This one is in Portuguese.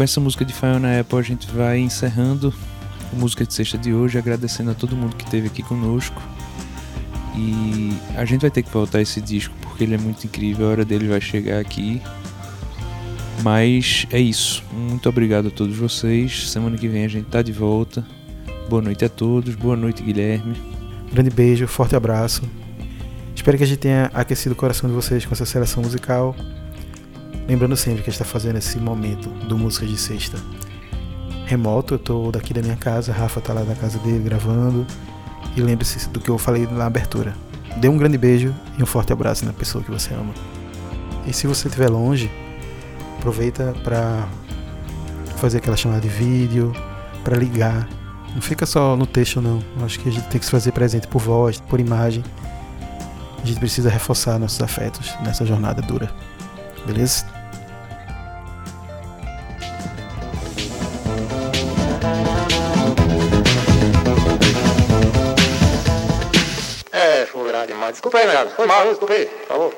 com essa música de Fiona Apple a gente vai encerrando a música de sexta de hoje, agradecendo a todo mundo que esteve aqui conosco. E a gente vai ter que voltar esse disco porque ele é muito incrível, a hora dele vai chegar aqui. Mas é isso. Muito obrigado a todos vocês. Semana que vem a gente tá de volta. Boa noite a todos. Boa noite, Guilherme. Grande beijo, forte abraço. Espero que a gente tenha aquecido o coração de vocês com essa seleção musical. Lembrando sempre que está fazendo esse momento do Músicas de Sexta remoto. Eu tô daqui da minha casa, Rafa tá lá na casa dele gravando. E lembre-se do que eu falei na abertura. Dê um grande beijo e um forte abraço na pessoa que você ama. E se você estiver longe, aproveita para fazer aquela chamada de vídeo, para ligar. Não fica só no texto não. Acho que a gente tem que se fazer presente por voz, por imagem. A gente precisa reforçar nossos afetos nessa jornada dura. Beleza? É, demais. Desculpa aí, Foi mal, desculpa aí. Falou.